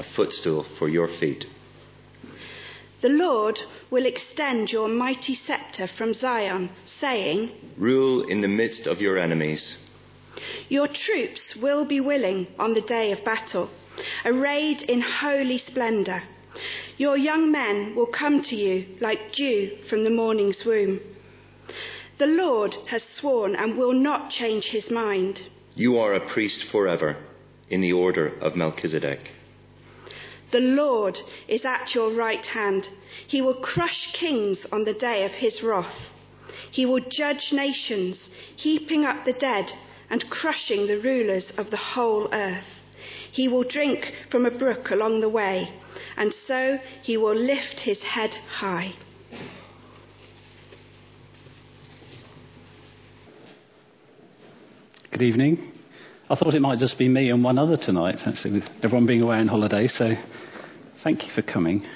a footstool for your feet. The Lord will extend your mighty scepter from Zion, saying, Rule in the midst of your enemies. Your troops will be willing on the day of battle, arrayed in holy splendor. Your young men will come to you like dew from the morning's womb. The Lord has sworn and will not change his mind. You are a priest forever in the order of Melchizedek. The Lord is at your right hand. He will crush kings on the day of his wrath. He will judge nations, heaping up the dead and crushing the rulers of the whole earth. He will drink from a brook along the way, and so he will lift his head high. Good evening. I thought it might just be me and one other tonight, actually, with everyone being away on holiday, so thank you for coming.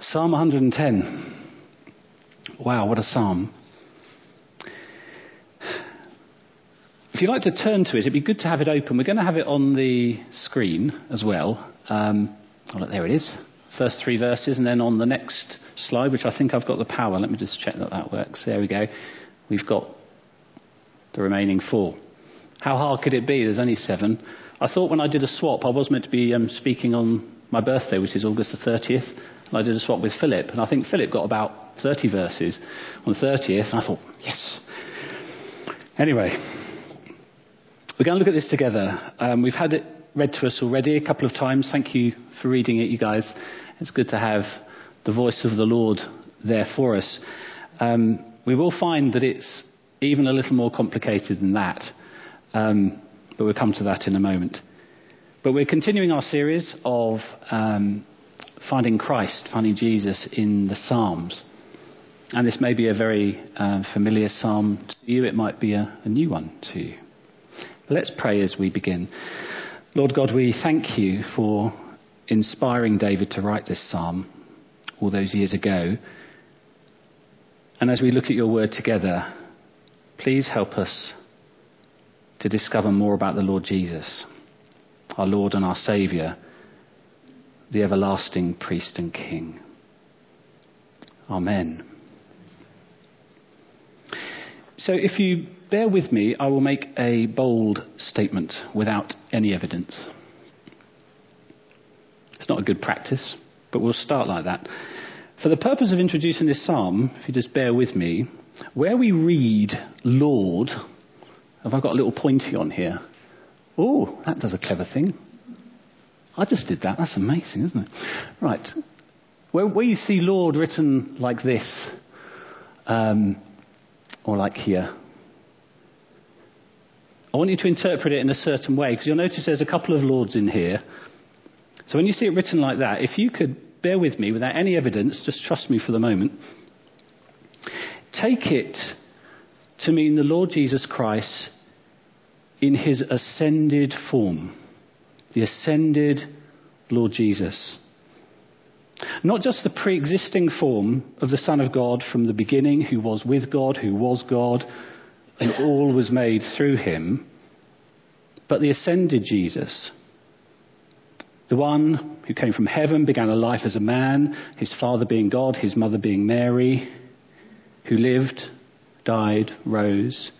Psalm 110. Wow, what a psalm. If you'd like to turn to it, it'd be good to have it open. We're going to have it on the screen as well. Um, oh, look, there it is. First three verses, and then on the next slide, which I think I've got the power. Let me just check that that works. There we go. We've got the remaining four. How hard could it be? There's only seven. I thought when I did a swap, I was meant to be um, speaking on my birthday, which is August the 30th, and I did a swap with Philip, and I think Philip got about 30 verses on the 30th, and I thought, yes. Anyway, we're going to look at this together. Um, we've had it read to us already a couple of times. Thank you for reading it, you guys. It's good to have the voice of the Lord there for us. Um, we will find that it's even a little more complicated than that. Um, but we'll come to that in a moment. But we're continuing our series of um, finding Christ, finding Jesus in the Psalms. And this may be a very uh, familiar psalm to you, it might be a, a new one to you. But let's pray as we begin. Lord God, we thank you for inspiring David to write this psalm all those years ago. And as we look at your word together, Please help us to discover more about the Lord Jesus, our Lord and our Saviour, the everlasting priest and king. Amen. So, if you bear with me, I will make a bold statement without any evidence. It's not a good practice, but we'll start like that. For the purpose of introducing this psalm, if you just bear with me, where we read Lord, have I got a little pointy on here? Oh, that does a clever thing. I just did that. That's amazing, isn't it? Right. Where, where you see Lord written like this, um, or like here, I want you to interpret it in a certain way because you'll notice there's a couple of Lords in here. So when you see it written like that, if you could bear with me without any evidence, just trust me for the moment, take it to mean the Lord Jesus Christ in his ascended form. The ascended Lord Jesus. Not just the pre existing form of the Son of God from the beginning, who was with God, who was God, and all was made through him, but the ascended Jesus. The one who came from heaven, began a life as a man, his father being God, his mother being Mary, who lived, died, rose,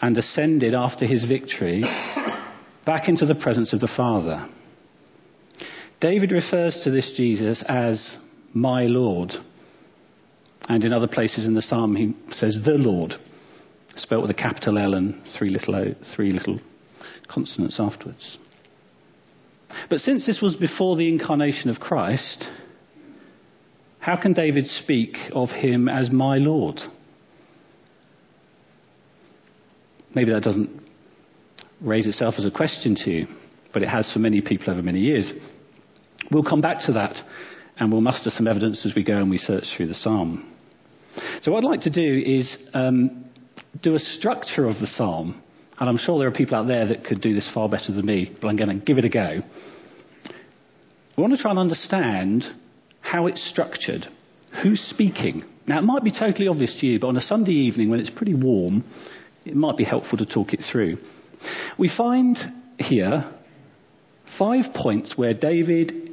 and ascended after his victory back into the presence of the Father. David refers to this Jesus as my Lord. And in other places in the psalm, he says the Lord, spelt with a capital L and three little, o, three little consonants afterwards. But since this was before the incarnation of Christ, how can David speak of him as my Lord? Maybe that doesn't raise itself as a question to you, but it has for many people over many years. We'll come back to that and we'll muster some evidence as we go and we search through the psalm. So, what I'd like to do is um, do a structure of the psalm, and I'm sure there are people out there that could do this far better than me, but I'm going to give it a go. I want to try and understand how it's structured, who's speaking. Now, it might be totally obvious to you, but on a Sunday evening when it's pretty warm, it might be helpful to talk it through. We find here five points where David,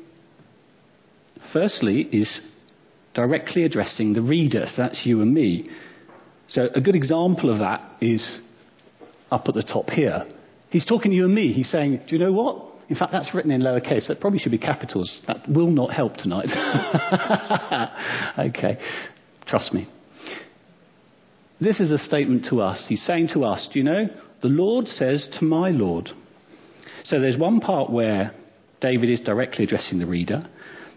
firstly, is directly addressing the reader. So that's you and me. So a good example of that is up at the top here. He's talking to you and me. He's saying, Do you know what? In fact, that's written in lowercase. That probably should be capitals. That will not help tonight. okay. Trust me. This is a statement to us. He's saying to us, Do you know? The Lord says to my Lord. So there's one part where David is directly addressing the reader.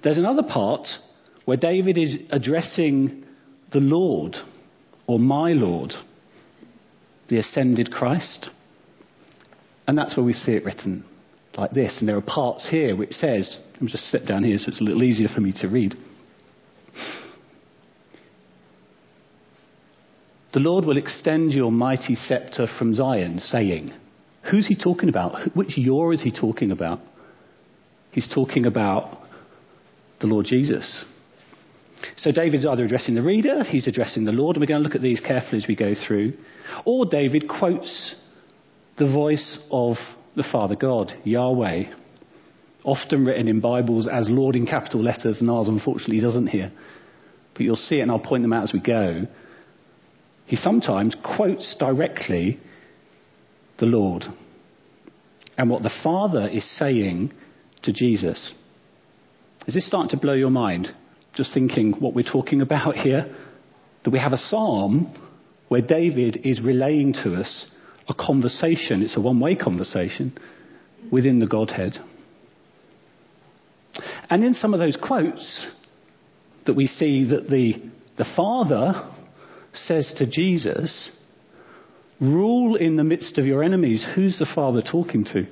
There's another part where David is addressing the Lord or my Lord, the ascended Christ. And that's where we see it written like this. And there are parts here which says, me just step down here so it's a little easier for me to read. The Lord will extend your mighty scepter from Zion, saying, Who's he talking about? Which your is he talking about? He's talking about the Lord Jesus. So David's either addressing the reader, he's addressing the Lord, and we're going to look at these carefully as we go through. Or David quotes the voice of the Father God, Yahweh, often written in Bibles as Lord in capital letters, and ours unfortunately doesn't here. But you'll see it, and I'll point them out as we go. He sometimes quotes directly the Lord and what the Father is saying to Jesus. Is this starting to blow your mind? just thinking what we're talking about here, that we have a psalm where David is relaying to us a conversation, it's a one way conversation within the Godhead. And in some of those quotes, that we see that the, the Father says to Jesus, Rule in the midst of your enemies. Who's the Father talking to?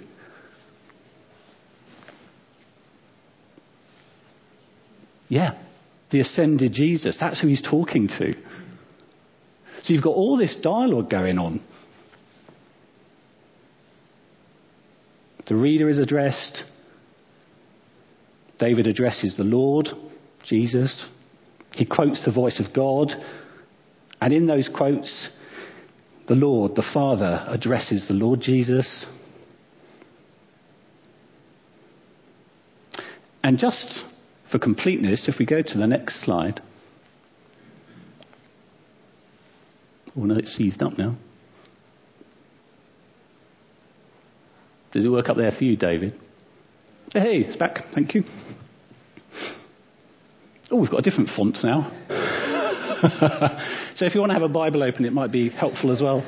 Yeah, the ascended Jesus. That's who he's talking to. So you've got all this dialogue going on. The reader is addressed. David addresses the Lord, Jesus. He quotes the voice of God. And in those quotes, the Lord, the Father, addresses the Lord Jesus. And just for completeness, if we go to the next slide. Oh no, it's seized up now. Does it work up there for you, David? Hey, it's back. Thank you. Oh, we've got a different font now. so if you want to have a Bible open, it might be helpful as well.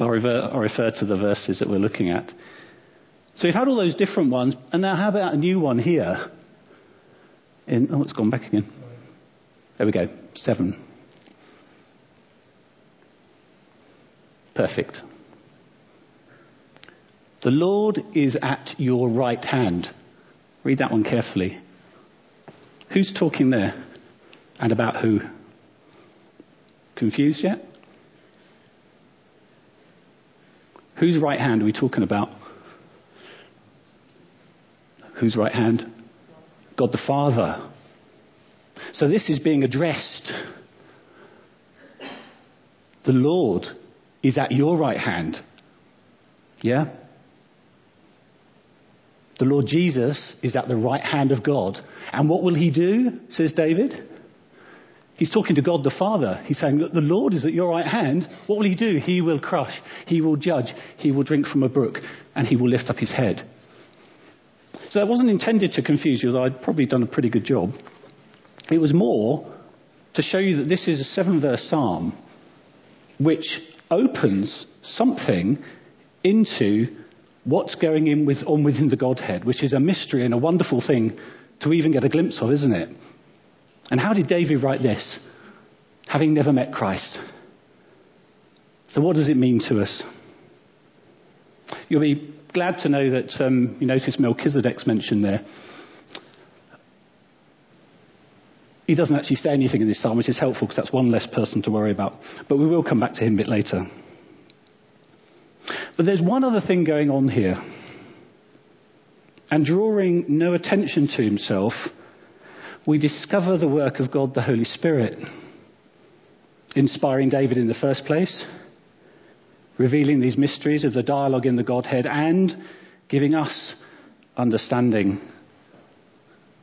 I'll, I'll refer to the verses that we're looking at. So we've had all those different ones, and now how about a new one here? in, oh, it's gone back again. There we go, seven. Perfect. The Lord is at your right hand. Read that one carefully. Who's talking there? And about who? Confused yet? Whose right hand are we talking about? Whose right hand? God the Father. So this is being addressed. The Lord is at your right hand. Yeah? The Lord Jesus is at the right hand of God. And what will he do, says David? He's talking to God the Father. He's saying that the Lord is at your right hand. What will he do? He will crush, he will judge, he will drink from a brook, and he will lift up his head. So it wasn't intended to confuse you, I'd probably done a pretty good job. It was more to show you that this is a seven verse psalm which opens something into what's going in with, on within the Godhead, which is a mystery and a wonderful thing to even get a glimpse of, isn't it? And how did David write this? Having never met Christ. So, what does it mean to us? You'll be glad to know that um, you notice Melchizedek's mentioned there. He doesn't actually say anything in this psalm, which is helpful because that's one less person to worry about. But we will come back to him a bit later. But there's one other thing going on here. And drawing no attention to himself, we discover the work of God the Holy Spirit, inspiring David in the first place revealing these mysteries of the dialogue in the Godhead and giving us understanding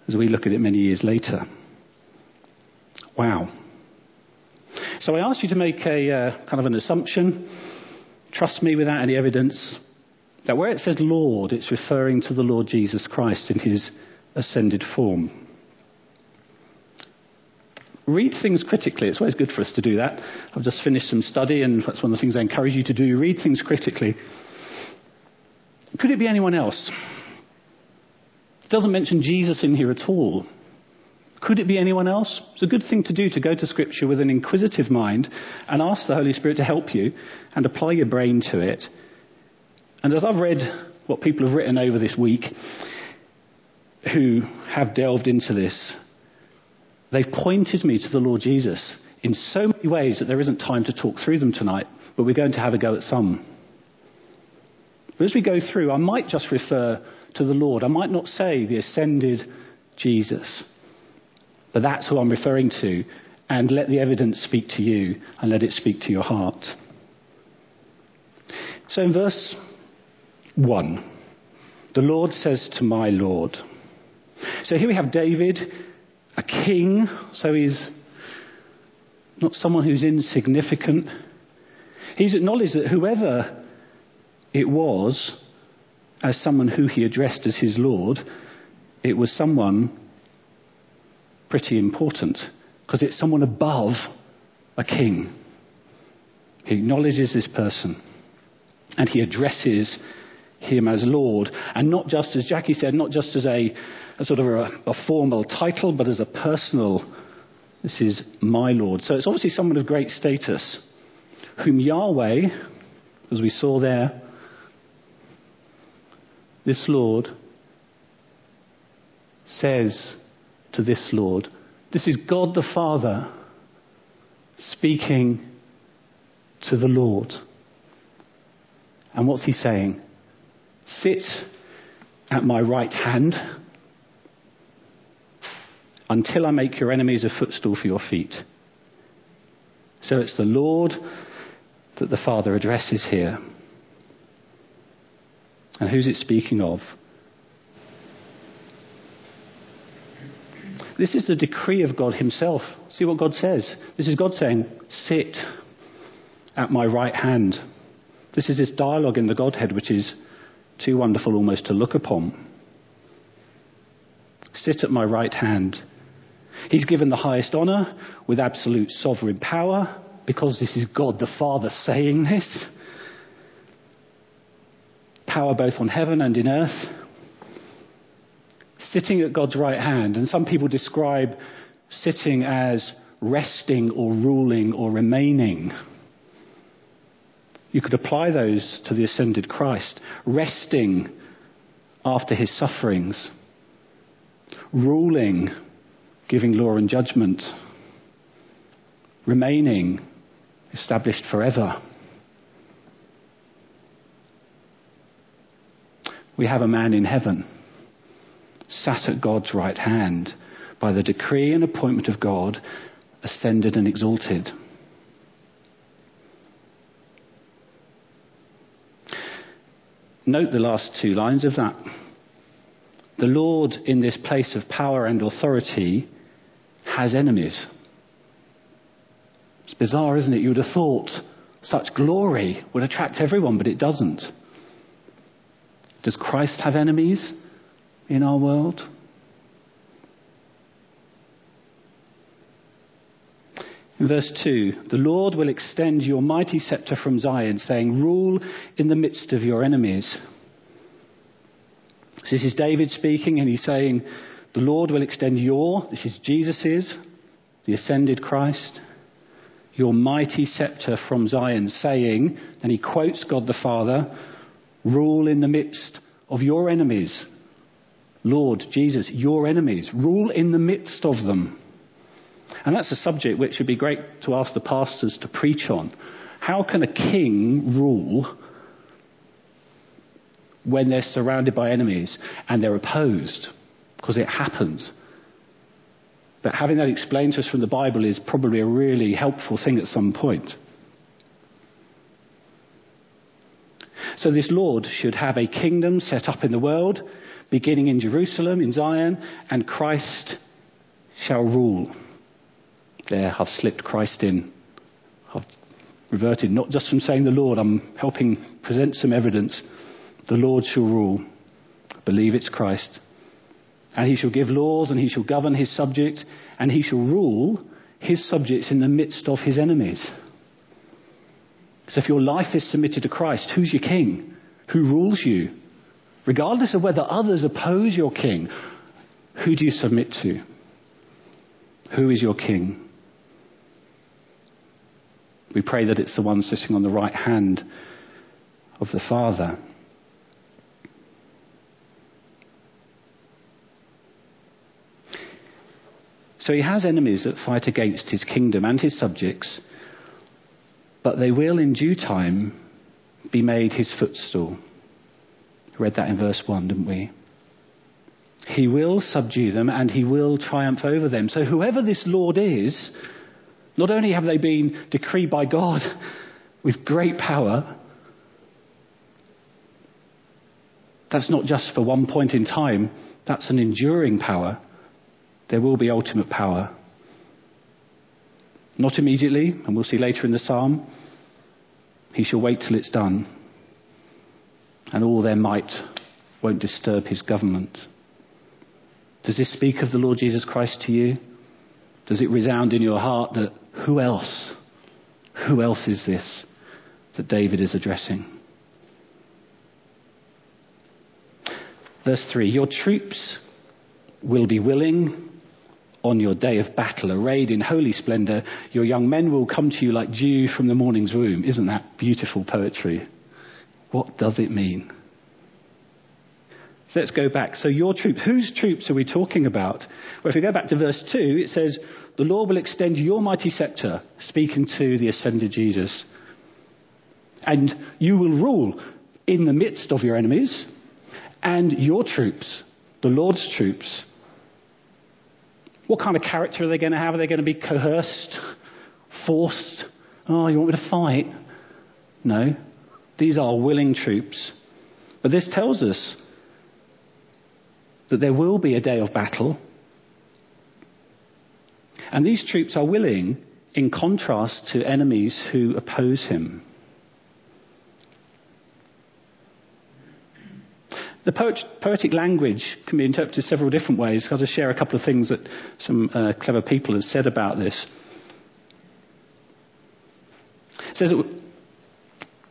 as we look at it many years later. Wow. So I ask you to make a uh, kind of an assumption, trust me without any evidence, that where it says Lord, it's referring to the Lord Jesus Christ in his ascended form. Read things critically. It's always good for us to do that. I've just finished some study, and that's one of the things I encourage you to do. Read things critically. Could it be anyone else? It doesn't mention Jesus in here at all. Could it be anyone else? It's a good thing to do to go to Scripture with an inquisitive mind and ask the Holy Spirit to help you and apply your brain to it. And as I've read what people have written over this week who have delved into this, they've pointed me to the Lord Jesus in so many ways that there isn't time to talk through them tonight, but we're going to have a go at some. But as we go through, I might just refer to the Lord. I might not say the ascended Jesus. But that's who I'm referring to. And let the evidence speak to you and let it speak to your heart. So in verse 1, the Lord says to my Lord. So here we have David, a king, so he's not someone who's insignificant. He's acknowledged that whoever it was, as someone who he addressed as his Lord, it was someone pretty important because it's someone above a king. He acknowledges this person and he addresses him as Lord. And not just, as Jackie said, not just as a, a sort of a, a formal title, but as a personal, this is my Lord. So it's obviously someone of great status, whom Yahweh, as we saw there, this Lord says to this Lord. This is God the Father speaking to the Lord. And what's he saying? Sit at my right hand until I make your enemies a footstool for your feet. So it's the Lord that the Father addresses here. And who's it speaking of? This is the decree of God Himself. See what God says. This is God saying, Sit at my right hand. This is this dialogue in the Godhead which is too wonderful almost to look upon. Sit at my right hand. He's given the highest honour with absolute sovereign power because this is God the Father saying this. Power both on heaven and in earth sitting at God's right hand. And some people describe sitting as resting or ruling or remaining. You could apply those to the ascended Christ. Resting after his sufferings, ruling, giving law and judgment, remaining, established forever. We have a man in heaven sat at God's right hand, by the decree and appointment of God, ascended and exalted. Note the last two lines of that. The Lord, in this place of power and authority, has enemies. It's bizarre, isn't it? You would have thought such glory would attract everyone, but it doesn't. Does Christ have enemies? In our world? In verse 2, the Lord will extend your mighty scepter from Zion, saying, Rule in the midst of your enemies. So this is David speaking, and he's saying, The Lord will extend your, this is Jesus's, the ascended Christ, your mighty scepter from Zion, saying, and he quotes God the Father, Rule in the midst of your enemies. Lord Jesus, your enemies, rule in the midst of them. And that's a subject which would be great to ask the pastors to preach on. How can a king rule when they're surrounded by enemies and they're opposed? Because it happens. But having that explained to us from the Bible is probably a really helpful thing at some point. So, this Lord should have a kingdom set up in the world beginning in Jerusalem, in Zion, and Christ shall rule. There, I've slipped Christ in. I've reverted not just from saying the Lord, I'm helping present some evidence. The Lord shall rule. Believe it's Christ. And he shall give laws, and he shall govern his subjects, and he shall rule his subjects in the midst of his enemies. So if your life is submitted to Christ, who's your king? Who rules you? Regardless of whether others oppose your king, who do you submit to? Who is your king? We pray that it's the one sitting on the right hand of the Father. So he has enemies that fight against his kingdom and his subjects, but they will in due time be made his footstool. Read that in verse 1, didn't we? He will subdue them and he will triumph over them. So, whoever this Lord is, not only have they been decreed by God with great power, that's not just for one point in time, that's an enduring power. There will be ultimate power. Not immediately, and we'll see later in the psalm. He shall wait till it's done, and all their might won't disturb his government. Does this speak of the Lord Jesus Christ to you? Does it resound in your heart that who else, who else is this that David is addressing? Verse 3 Your troops will be willing on your day of battle, arrayed in holy splendor. Your young men will come to you like dew from the morning's womb. Isn't that beautiful poetry? What does it mean? So let's go back. So, your troops, whose troops are we talking about? Well, if we go back to verse 2, it says, The Lord will extend your mighty scepter, speaking to the ascended Jesus. And you will rule in the midst of your enemies, and your troops, the Lord's troops, what kind of character are they going to have? Are they going to be coerced, forced? Oh, you want me to fight? No. These are willing troops. But this tells us that there will be a day of battle. And these troops are willing in contrast to enemies who oppose him. The poetic language can be interpreted several different ways. I'll just share a couple of things that some uh, clever people have said about this. It says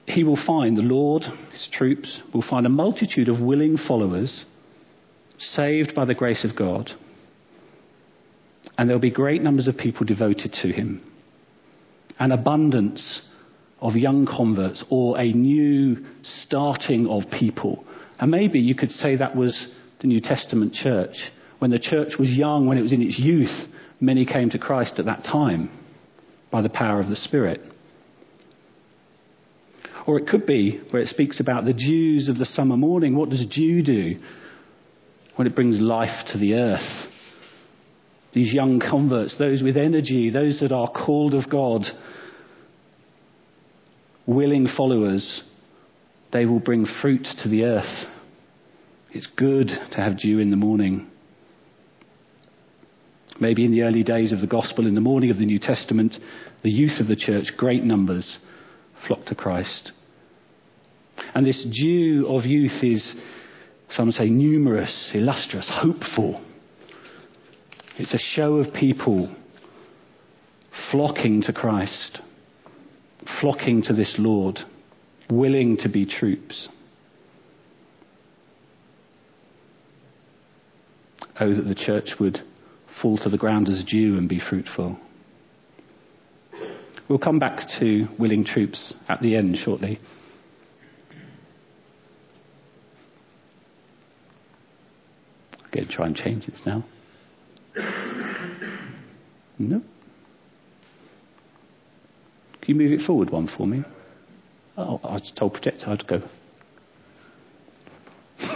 he will find, the Lord, his troops, will find a multitude of willing followers saved by the grace of God. And there'll be great numbers of people devoted to him. An abundance of young converts or a new starting of people. And maybe you could say that was the New Testament church. When the church was young, when it was in its youth, many came to Christ at that time by the power of the Spirit. Or it could be where it speaks about the dews of the summer morning. What does dew do? when it brings life to the earth. These young converts, those with energy, those that are called of God, willing followers, they will bring fruit to the earth. It's good to have dew in the morning. Maybe in the early days of the gospel, in the morning of the New Testament, the youth of the church, great numbers, flocked to Christ. And this dew of youth is some say numerous, illustrious, hopeful. It's a show of people flocking to Christ, flocking to this Lord, willing to be troops. Oh, that the church would fall to the ground as dew and be fruitful. We'll come back to willing troops at the end shortly. I'm going to try and change this now. No. Can you move it forward one for me? Oh, I was told projector I'd go. Do you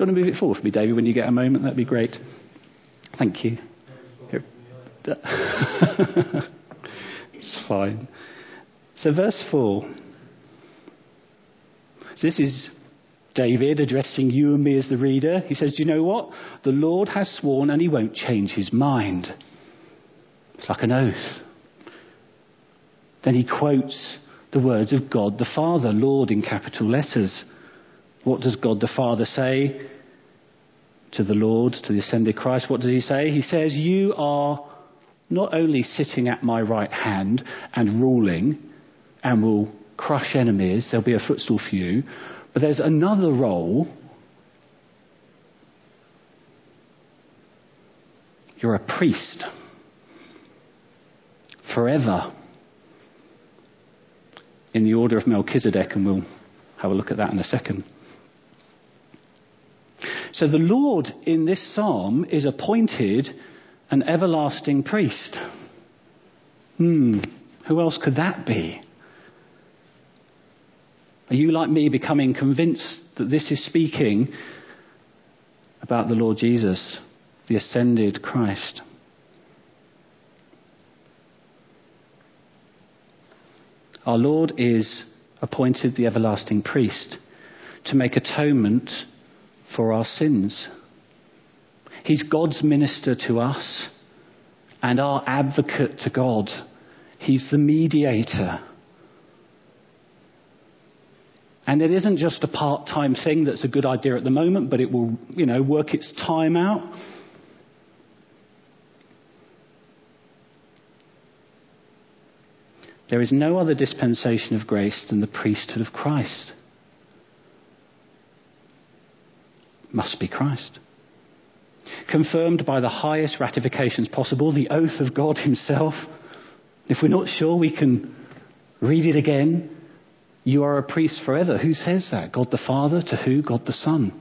want to move it forward for me, David, when you get a moment? That'd be great. Thank you. it's fine. So, verse 4. So this is David addressing you and me as the reader. He says, Do you know what? The Lord has sworn and he won't change his mind. It's like an oath. Then he quotes the words of God the Father, Lord in capital letters. What does God the Father say to the Lord, to the ascended Christ? What does he say? He says, You are not only sitting at my right hand and ruling and will crush enemies, there'll be a footstool for you, but there's another role. You're a priest forever in the order of Melchizedek, and we'll have a look at that in a second. So the Lord in this psalm is appointed an everlasting priest. Hmm, who else could that be? Are you, like me, becoming convinced that this is speaking about the Lord Jesus, the ascended Christ? Our Lord is appointed the everlasting priest to make atonement for our sins. He's God's minister to us and our advocate to God. He's the mediator. And it isn't just a part time thing that's a good idea at the moment, but it will, you know, work its time out. There is no other dispensation of grace than the priesthood of Christ. Must be Christ. Confirmed by the highest ratifications possible, the oath of God Himself. If we're not sure, we can read it again. You are a priest forever. Who says that? God the Father? To who? God the Son.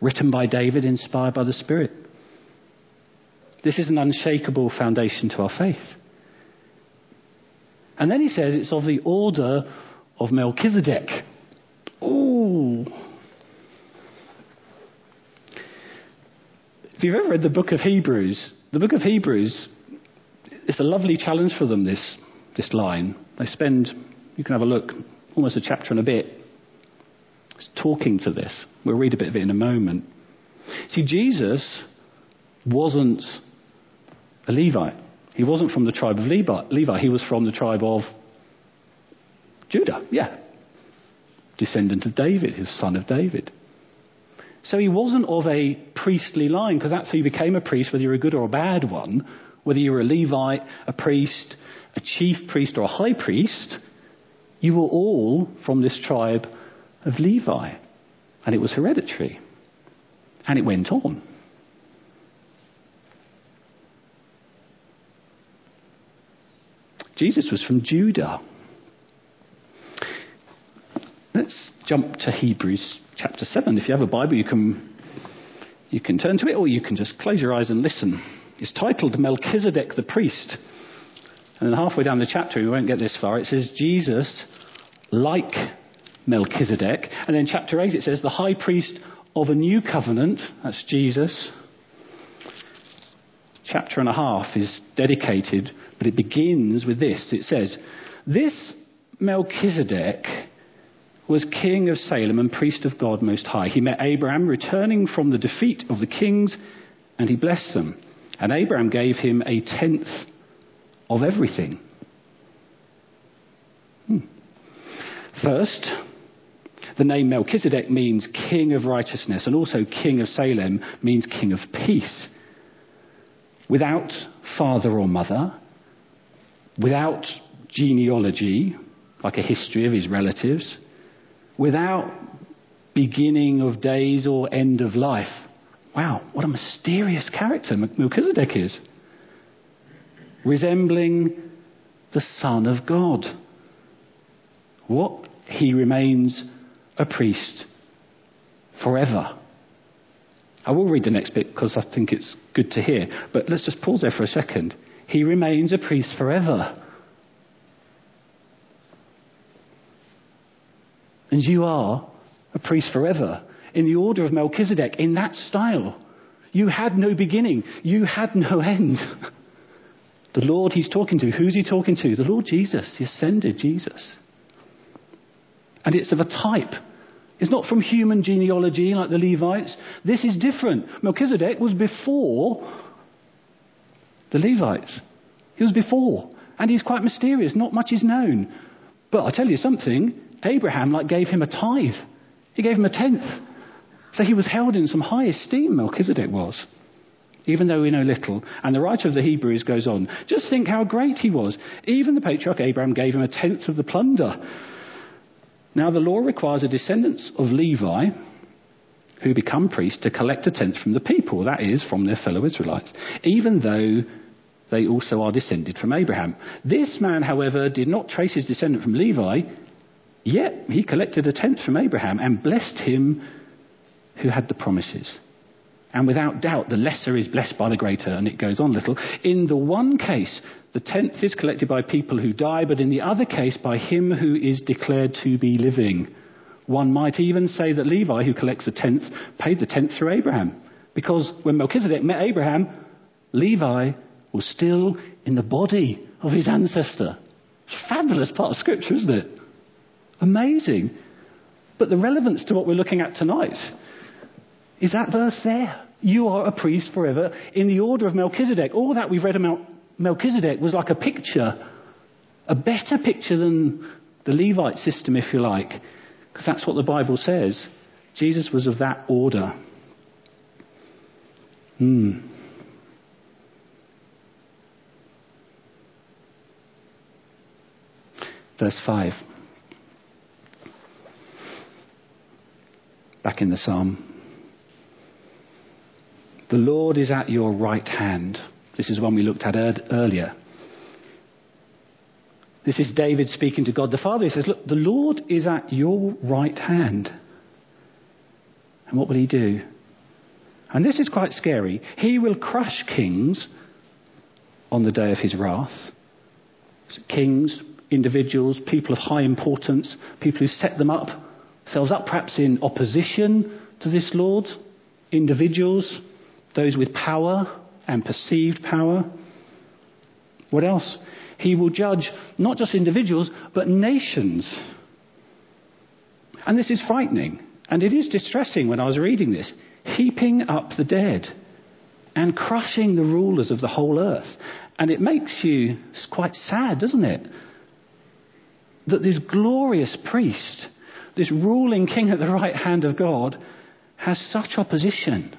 Written by David, inspired by the Spirit. This is an unshakable foundation to our faith. And then he says it's of the order of Melchizedek. Ooh. If you've ever read the book of Hebrews, the book of Hebrews is a lovely challenge for them, this, this line. They spend, you can have a look, almost a chapter and a bit, talking to this. We'll read a bit of it in a moment. See, Jesus wasn't a Levite. He wasn't from the tribe of Levi. Levi. He was from the tribe of Judah, yeah. Descendant of David, his son of David. So he wasn't of a priestly line, because that's how you became a priest, whether you're a good or a bad one. Whether you were a Levite, a priest, a chief priest, or a high priest, you were all from this tribe of Levi. And it was hereditary. And it went on. Jesus was from Judah. Let's jump to Hebrews chapter 7. If you have a Bible, you can, you can turn to it or you can just close your eyes and listen. It's titled Melchizedek the Priest. And then halfway down the chapter, we won't get this far, it says Jesus like Melchizedek. And then chapter 8, it says the high priest of a new covenant. That's Jesus. Chapter and a half is dedicated but it begins with this it says, This Melchizedek was king of Salem and priest of God Most High. He met Abraham returning from the defeat of the kings, and he blessed them. And Abraham gave him a tenth of everything. Hmm. First, the name Melchizedek means king of righteousness, and also king of Salem means king of peace. Without father or mother, without genealogy, like a history of his relatives, without beginning of days or end of life. Wow, what a mysterious character Melchizedek is. Resembling the Son of God. What? He remains a priest forever. I will read the next bit because I think it's good to hear. But let's just pause there for a second he remains a priest forever. And you are a priest forever in the order of Melchizedek, in that style. You had no beginning, you had no end. The Lord he's talking to, who's he talking to? The Lord Jesus, the ascended Jesus. And it's of a type It's not from human genealogy like the Levites. This is different. Melchizedek was before the Levites. He was before. And he's quite mysterious. Not much is known. But I tell you something, Abraham like gave him a tithe. He gave him a tenth. So he was held in some high esteem, Melchizedek was. Even though we know little. And the writer of the Hebrews goes on. Just think how great he was. Even the patriarch Abraham gave him a tenth of the plunder. Now, the law requires a descendants of Levi who become priests to collect a tenth from the people, that is, from their fellow Israelites, even though they also are descended from Abraham. This man, however, did not trace his descent from Levi, yet he collected a tenth from Abraham and blessed him who had the promises. And without doubt, the lesser is blessed by the greater, and it goes on a little. In the one case, the tenth is collected by people who die, but in the other case, by him who is declared to be living. One might even say that Levi, who collects a tenth, paid the tenth through Abraham. Because when Melchizedek met Abraham, Levi was still in the body of his ancestor. Fabulous part of Scripture, isn't it? Amazing. But the relevance to what we're looking at tonight is that verse there. You are a priest forever in the order of Melchizedek. All that we've read about Melchizedek was like a picture, a better picture than the Levite system, if you like, because that's what the Bible says. Jesus was of that order. Hmm. Verse 5. Back in the psalm. The Lord is at your right hand. This is one we looked at earlier. This is David speaking to God the Father. He says, Look, the Lord is at your right hand. And what will he do? And this is quite scary. He will crush kings on the day of his wrath. Kings, individuals, people of high importance, people who set them up, themselves up perhaps in opposition to this Lord, individuals, those with power and perceived power. What else? He will judge not just individuals, but nations. And this is frightening. And it is distressing when I was reading this. Heaping up the dead and crushing the rulers of the whole earth. And it makes you quite sad, doesn't it? That this glorious priest, this ruling king at the right hand of God, has such opposition.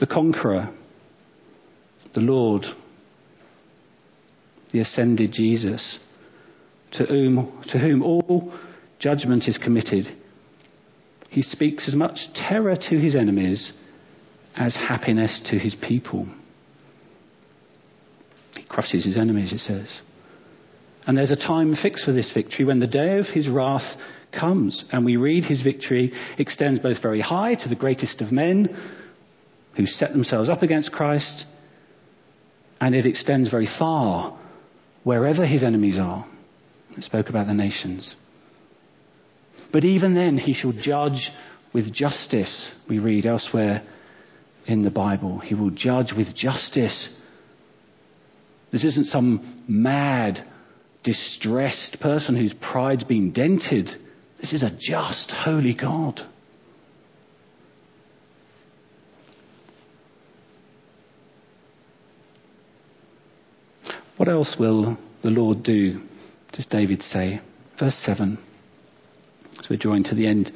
the conqueror, the Lord, the ascended Jesus, to whom, to whom all judgment is committed. He speaks as much terror to his enemies as happiness to his people. He crushes his enemies, it says. And there's a time fixed for this victory when the day of his wrath comes. And we read his victory extends both very high to the greatest of men who set themselves up against Christ, and it extends very far wherever his enemies are. I spoke about the nations. But even then, he shall judge with justice, we read elsewhere in the Bible. He will judge with justice. This isn't some mad, distressed person whose pride's been dented. This is a just, holy God. What else will the Lord do? Does David say? Verse 7. So we're drawing to the end.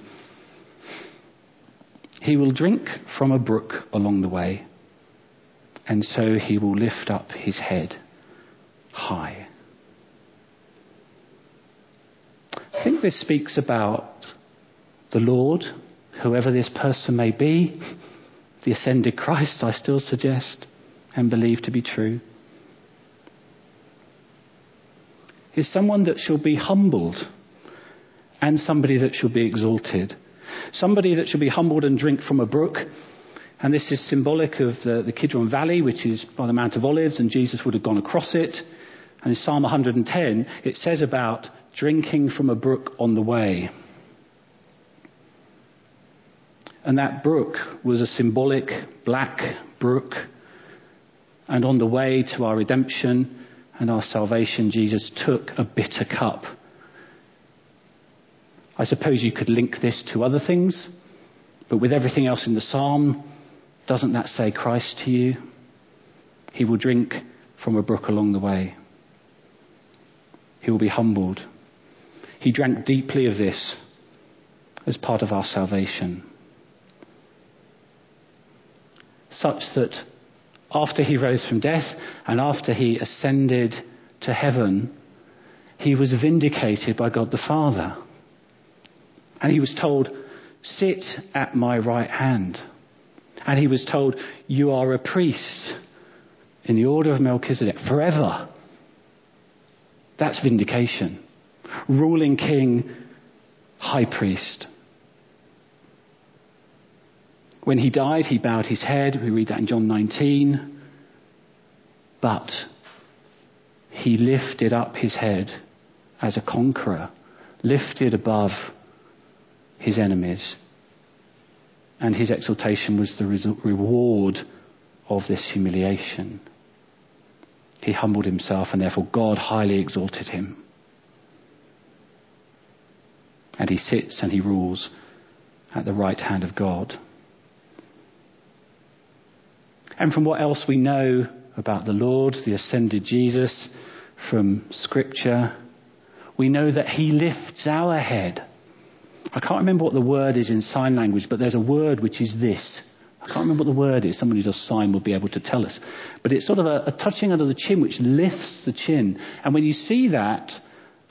He will drink from a brook along the way, and so he will lift up his head high. I think this speaks about the Lord, whoever this person may be, the ascended Christ, I still suggest and believe to be true. is someone that shall be humbled and somebody that shall be exalted. Somebody that shall be humbled and drink from a brook. And this is symbolic of the, the Kidron Valley, which is by the Mount of Olives, and Jesus would have gone across it. And in Psalm 110, it says about drinking from a brook on the way. And that brook was a symbolic black brook. And on the way to our redemption, and our salvation, Jesus took a bitter cup I suppose you could link this to other things, but with everything else in the psalm, doesn't that say Christ to you? He will drink from a brook along the way. He will be humbled. He drank deeply of this as part of our salvation. Such that after he rose from death and after he ascended to heaven, he was vindicated by God the Father. And he was told, Sit at my right hand. And he was told, You are a priest in the order of Melchizedek forever. That's vindication. Ruling king, high priest. When he died, he bowed his head. We read that in John 19. But he lifted up his head as a conqueror, lifted above his enemies. And his exaltation was the reward of this humiliation. He humbled himself, and therefore God highly exalted him. And he sits and he rules at the right hand of God. And from what else we know about the Lord, the ascended Jesus, from Scripture, we know that he lifts our head. I can't remember what the word is in sign language, but there's a word which is this. I can't remember what the word is. Somebody who does sign will be able to tell us. But it's sort of a, a touching under the chin which lifts the chin. And when you see that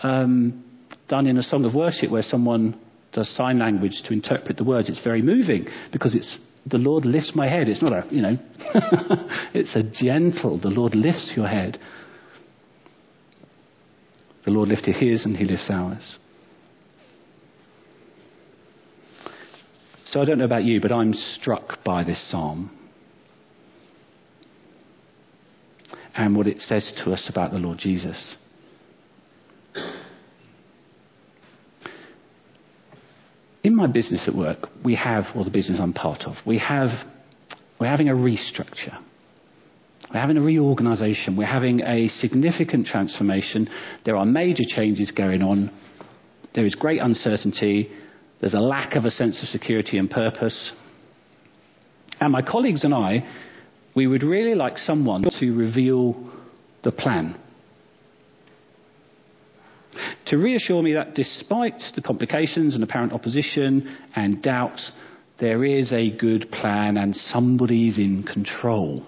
um, done in a song of worship where someone does sign language to interpret the words, it's very moving because it's the Lord lifts my head. It's not a, you know, it's a gentle, the Lord lifts your head. The Lord lifted his and he lifts ours. So I don't know about you, but I'm struck by this psalm and what it says to us about the Lord Jesus. In my business at work, we have, or the business I'm part of, we have, we're having a restructure. We're having a reorganization. We're having a significant transformation. There are major changes going on. There is great uncertainty. There's a lack of a sense of security and purpose. And my colleagues and I, we would really like someone to reveal the plan. To reassure me that despite the complications and apparent opposition and doubts, there is a good plan and somebody's in control.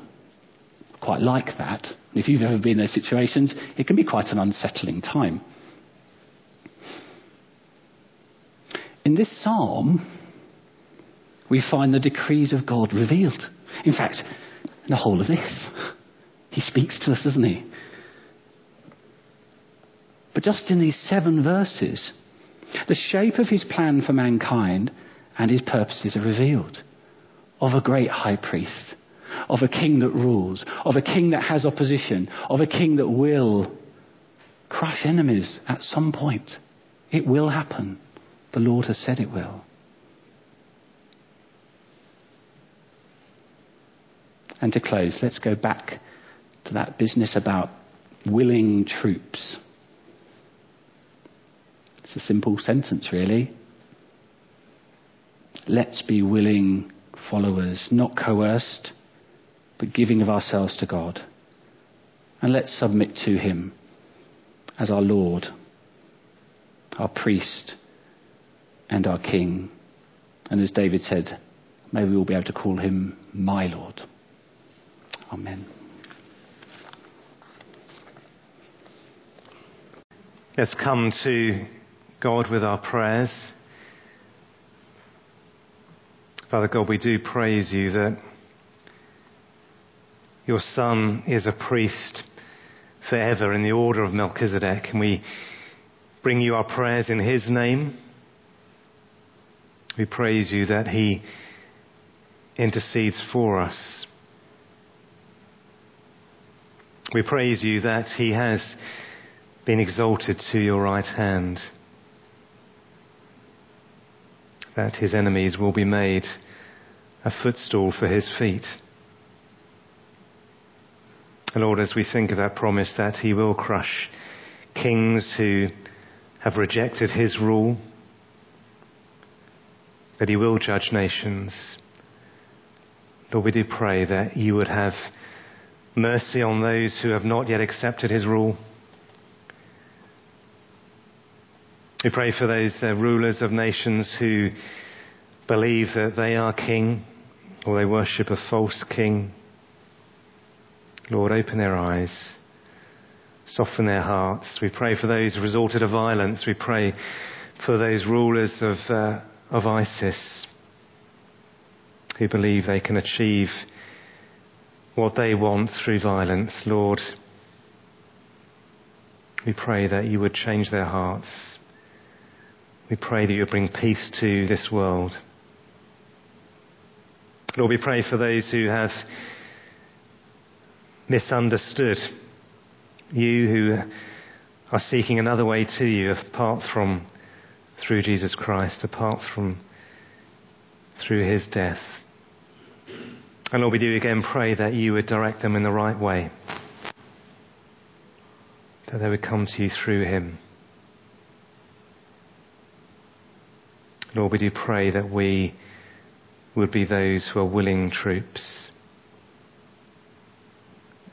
Quite like that. If you've ever been in those situations, it can be quite an unsettling time. In this psalm, we find the decrees of God revealed. In fact, the whole of this. He speaks to us, doesn't he? But just in these seven verses, the shape of his plan for mankind and his purposes are revealed. Of a great high priest, of a king that rules, of a king that has opposition, of a king that will crush enemies at some point. It will happen. The Lord has said it will. And to close, let's go back to that business about willing troops. It's a simple sentence, really. Let's be willing followers, not coerced, but giving of ourselves to God. And let's submit to Him as our Lord, our priest, and our King. And as David said, may we all be able to call him my Lord. Amen. Let's come to God with our prayers. Father God, we do praise you that your Son is a priest forever in the order of Melchizedek, and we bring you our prayers in his name. We praise you that He intercedes for us. We praise you that He has been exalted to your right hand, that His enemies will be made a footstool for His feet. Lord, as we think of that promise that He will crush kings who have rejected His rule, that he will judge nations. Lord, we do pray that you would have mercy on those who have not yet accepted his rule. We pray for those uh, rulers of nations who believe that they are king or they worship a false king. Lord, open their eyes, soften their hearts. We pray for those who resorted to violence. We pray for those rulers of, uh, of ISIS who believe they can achieve what they want through violence. Lord, we pray that you would change their hearts. We pray that you bring peace to this world. Lord, we pray for those who have misunderstood you, who are seeking another way to you apart from through Jesus Christ, apart from through his death. And Lord, we do again pray that you would direct them in the right way, that they would come to you through him. Lord, we do pray that we would be those who are willing troops.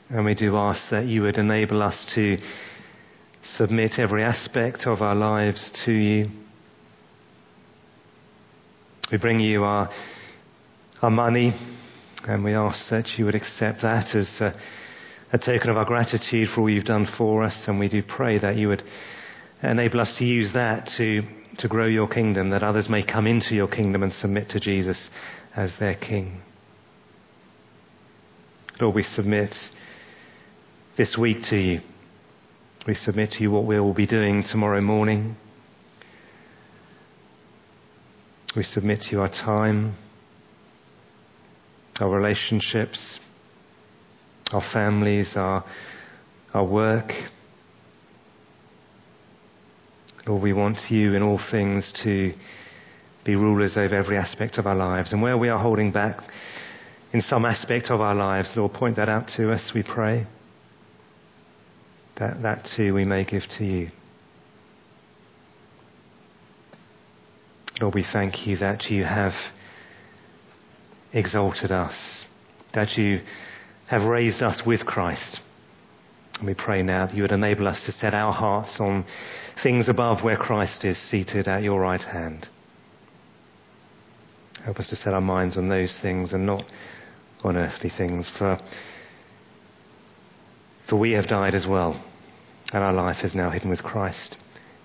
And we do ask that you would enable us to submit every aspect of our lives to you. We bring you our, our money, and we ask that you would accept that as a, a token of our gratitude for all you've done for us. And we do pray that you would enable us to use that to, to grow your kingdom, that others may come into your kingdom and submit to Jesus as their King. Lord, we submit this week to you. We submit to you what we will be doing tomorrow morning. We submit to you our time, our relationships, our families, our, our work. Lord, we want you in all things to be rulers over every aspect of our lives. And where we are holding back in some aspect of our lives, Lord, point that out to us, we pray. That, that too we may give to you. Lord, we thank you that you have exalted us, that you have raised us with Christ. And we pray now that you would enable us to set our hearts on things above where Christ is seated at your right hand. Help us to set our minds on those things and not on earthly things, for, for we have died as well, and our life is now hidden with Christ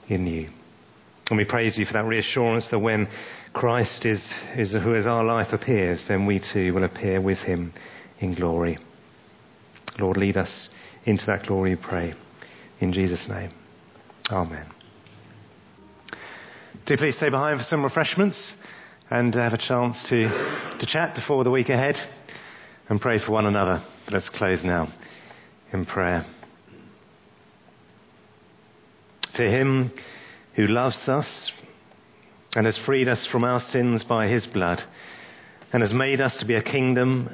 in you. And we praise you for that reassurance that when Christ is, is who is our life appears, then we too will appear with him in glory. Lord, lead us into that glory, we pray. In Jesus' name. Amen. Do please stay behind for some refreshments and have a chance to, to chat before the week ahead and pray for one another. Let's close now in prayer. To him who loves us and has freed us from our sins by his blood and has made us to be a kingdom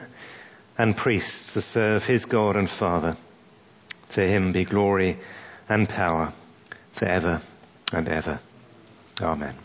and priests to serve his God and Father. To him be glory and power forever and ever. Amen.